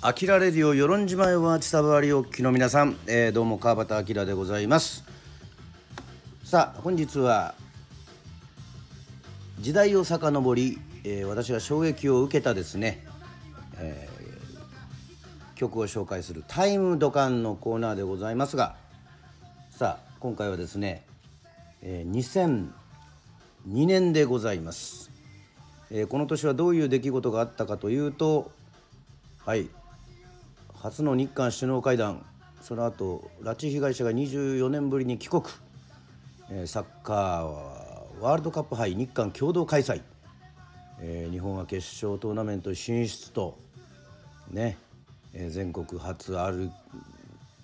アキラレディオ与論島へは伝わりおきの皆さん、えー、どうも川端明でございます。さあ本日は時代を遡り、えー、私が衝撃を受けたですね、えー、曲を紹介するタイムドカンのコーナーでございますがさあ今回はですね、えー、2002年でございます、えー、この年はどういう出来事があったかというとはい初の日韓首脳会談。その後拉致被害者が24年ぶりに帰国、えー、サッカーはワールドカップ杯日韓共同開催、えー、日本は決勝トーナメント進出と。ね、え、全国初ある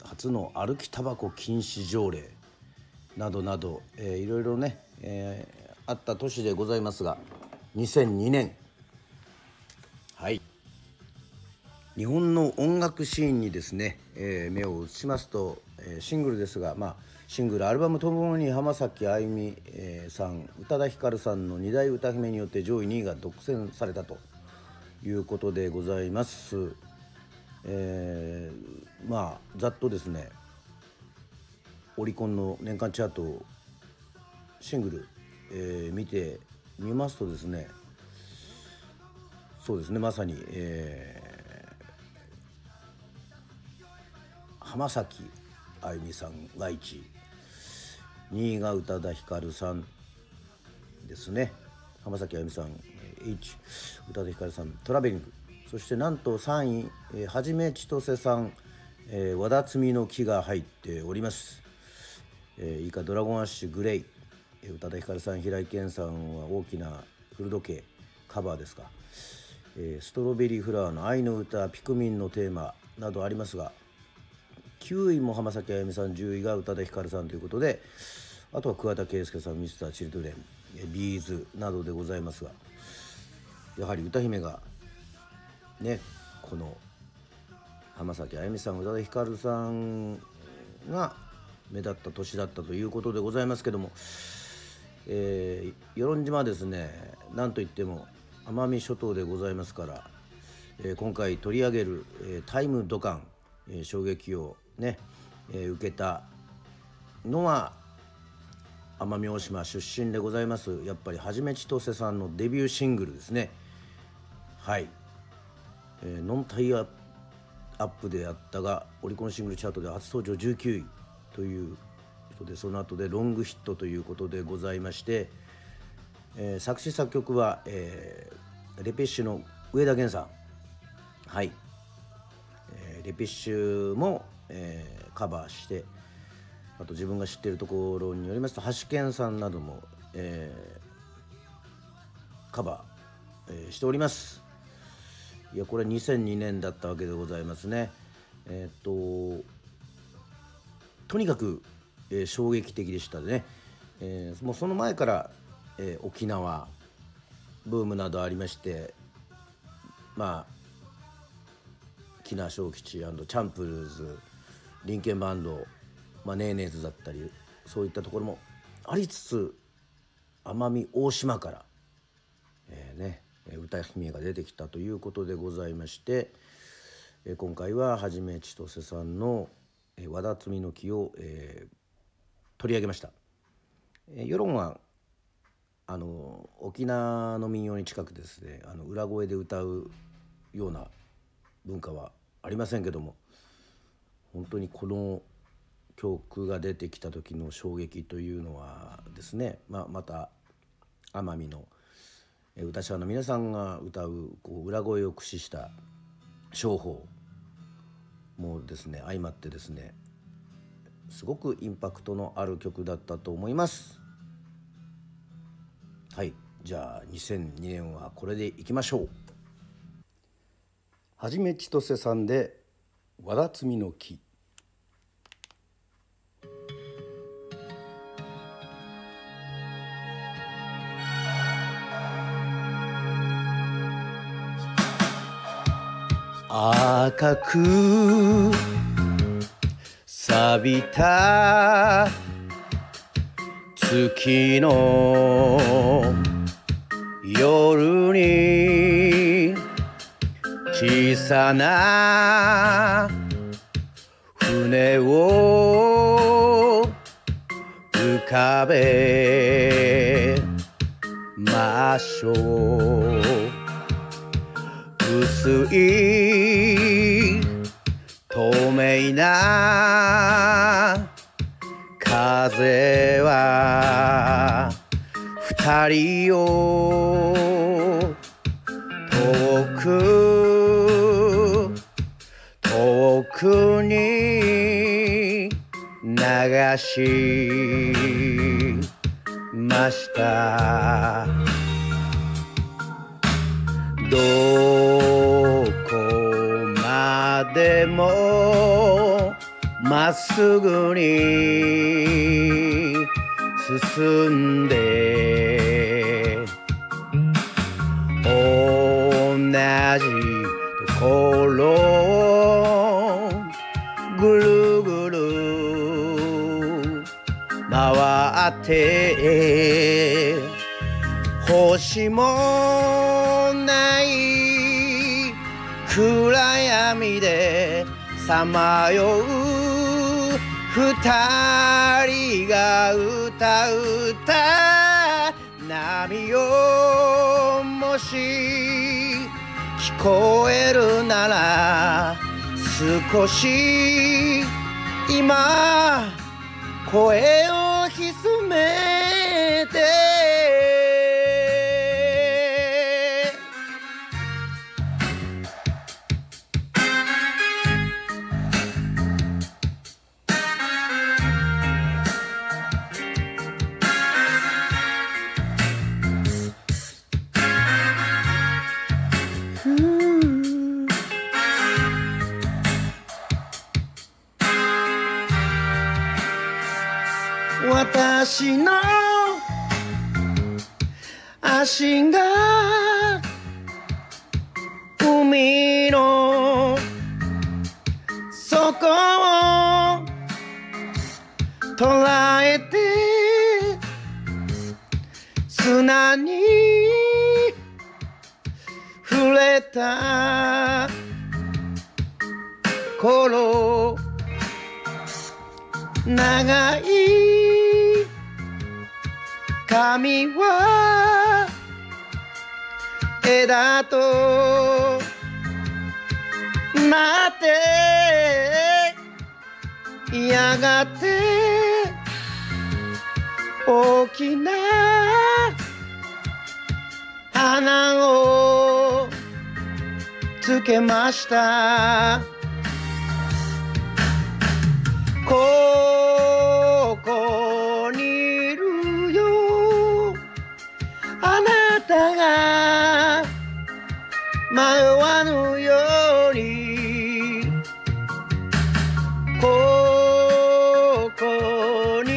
初の歩きタバコ禁止条例。などなど、えー、いろいろね、えー、あった年でございますが2002年。はい。日本の音楽シーンにですね、えー、目を移しますと、えー、シングルですが、まあ、シングルアルバムともに浜崎あゆみ、えー、さん宇多田ヒカルさんの二大歌姫によって上位2位が独占されたということでございます。えー、まあざっとですねオリコンの年間チャートシングル、えー、見てみますとですねそうですねまさに、え浜崎あゆみさんが1位。2位が宇多田ヒカルさんですね。浜崎あゆみさん H 宇多田ヒカルさんトラベリング。そしてなんと3位、えー、はじめ千歳さん、えー、和田摘みの木が入っております、えー、以下ドラゴンアッシュグレイ、えー、宇多田ヒカルさん平井堅さんは大きな古時計カバーですか、えー、ストロベリーフラワーの愛の歌ピクミンのテーマなどありますが9位も浜崎あゆみさん10位が宇多田ヒカルさんということであとは桑田佳祐さんミスターチルドレンビーズなどでございますがやはり歌姫がねこの浜崎あゆみさん宇多田ヒカルさんが目立った年だったということでございますけども、えー、与論島はですねなんといっても奄美諸島でございますから、えー、今回取り上げる、えー、タイムドカン、えー、衝撃をね、えー、受けたのは奄美大島出身でございますやっぱりはじめ千歳さんのデビューシングルですね。はい、えー、ノンタイアアップであったがオリコンシングルチャートで初登場19位ということでその後でロングヒットということでございまして、えー、作詞作曲は、えー、レペッシュの上田源さん。はい、えー、レペッシュもえー、カバーしてあと自分が知ってるところによりますと橋健さんなども、えー、カバー、えー、しております。いやこれ2002年だったわけでございますね。えっととにかく、えー、衝撃的でしたね、えー、もうその前から、えー、沖縄ブームなどありましてまあ木名小吉チャンプルーズリンケンバンド、まあ、ネーネーズだったりそういったところもありつつ奄美大島から、えー、ね、歌姫が出てきたということでございまして、え、今回ははじめ千歳さんの「え、和田摘の木を」えー、取り上げました。えー、世論はあの沖縄の民謡に近くですねあの裏声で歌うような文化はありませんけども本当にこの曲が出てきた時の衝撃というのはですね、まあ、また奄美の歌者の皆さんが歌うこう裏声を駆使した商法もですね相まってですねすごくインパクトのある曲だったと思います。はい。じゃあ2002年はこれでいきましょう。はじめ千歳さんで和田摘みの木。赤く錆びた月の夜に小さな船を浮かべましょう。薄い二人を遠く遠くに流しました。どこまでもまっすぐに進んで同じところをぐるぐる回って星もない暗闇でさまよう二人が歌う歌波をもし聞こえるなら少し今声を潜私の足が海の底を捉えて砂に触れた頃長い髪は枝となってやがて大きな花をつけました迷わぬように。ここに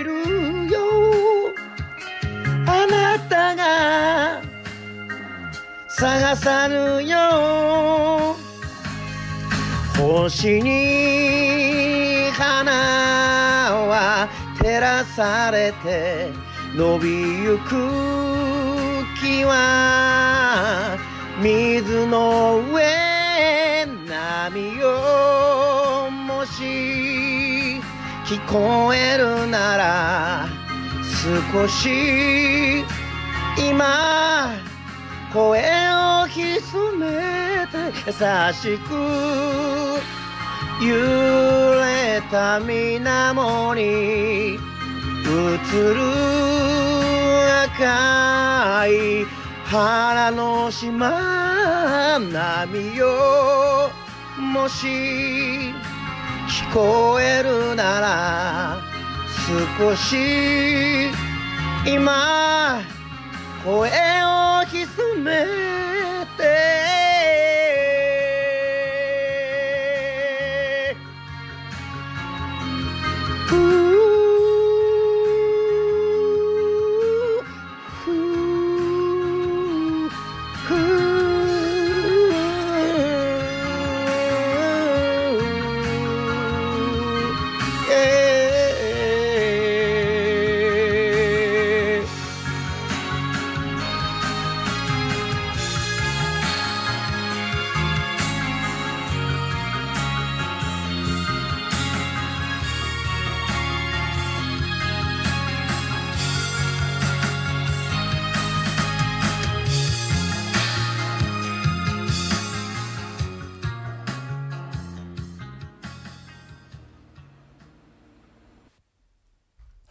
いるよ。あなたが探さぬよ。星に花は照らされて伸びゆく木は水の上波よ。もし聞こえるなら少し今声を潜めて優しく揺れた水面に映る赤い腹の島波よ。もし聞こえるなら少し今声を潜め。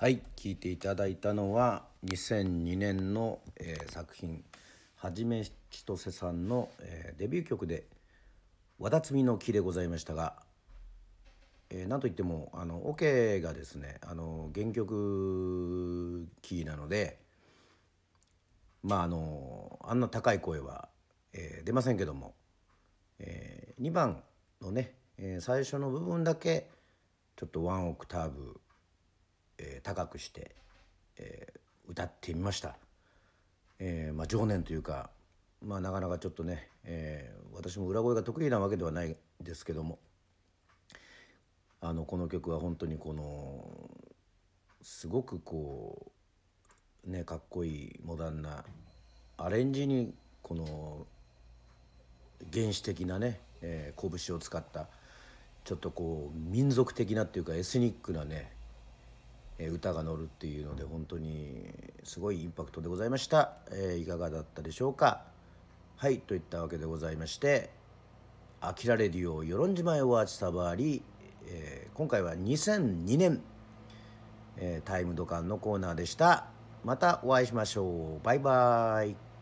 はい聴いていただいたのは2002年の、えー、作品はじめ千歳さんの、えー、デビュー曲で「和田摘みの木」でございましたが、えー、なんといってもあのオ、ケがですねあの原曲キーなのでまああのあんな高い声は、えー、出ませんけども、えー、2番のね、えー、最初の部分だけちょっとワンオクターブえー、高くして、えー、歌ってみました、えーまあ、情念というか、まあ、なかなかちょっとね、えー、私も裏声が得意なわけではないですけどもあのこの曲は本当にこのすごくこうねかっこいいモダンなアレンジにこの原始的なね、えー、拳を使ったちょっとこう民族的なっていうかエスニックなね歌が乗るっていうので本当にすごいインパクトでございました、えー、いかがだったでしょうか。はいといったわけでございまして「あきられるよう与論島へおあちさばり」えー、今回は2002年、えー、タイムドカンのコーナーでした。またお会いしましょう。バイバイ。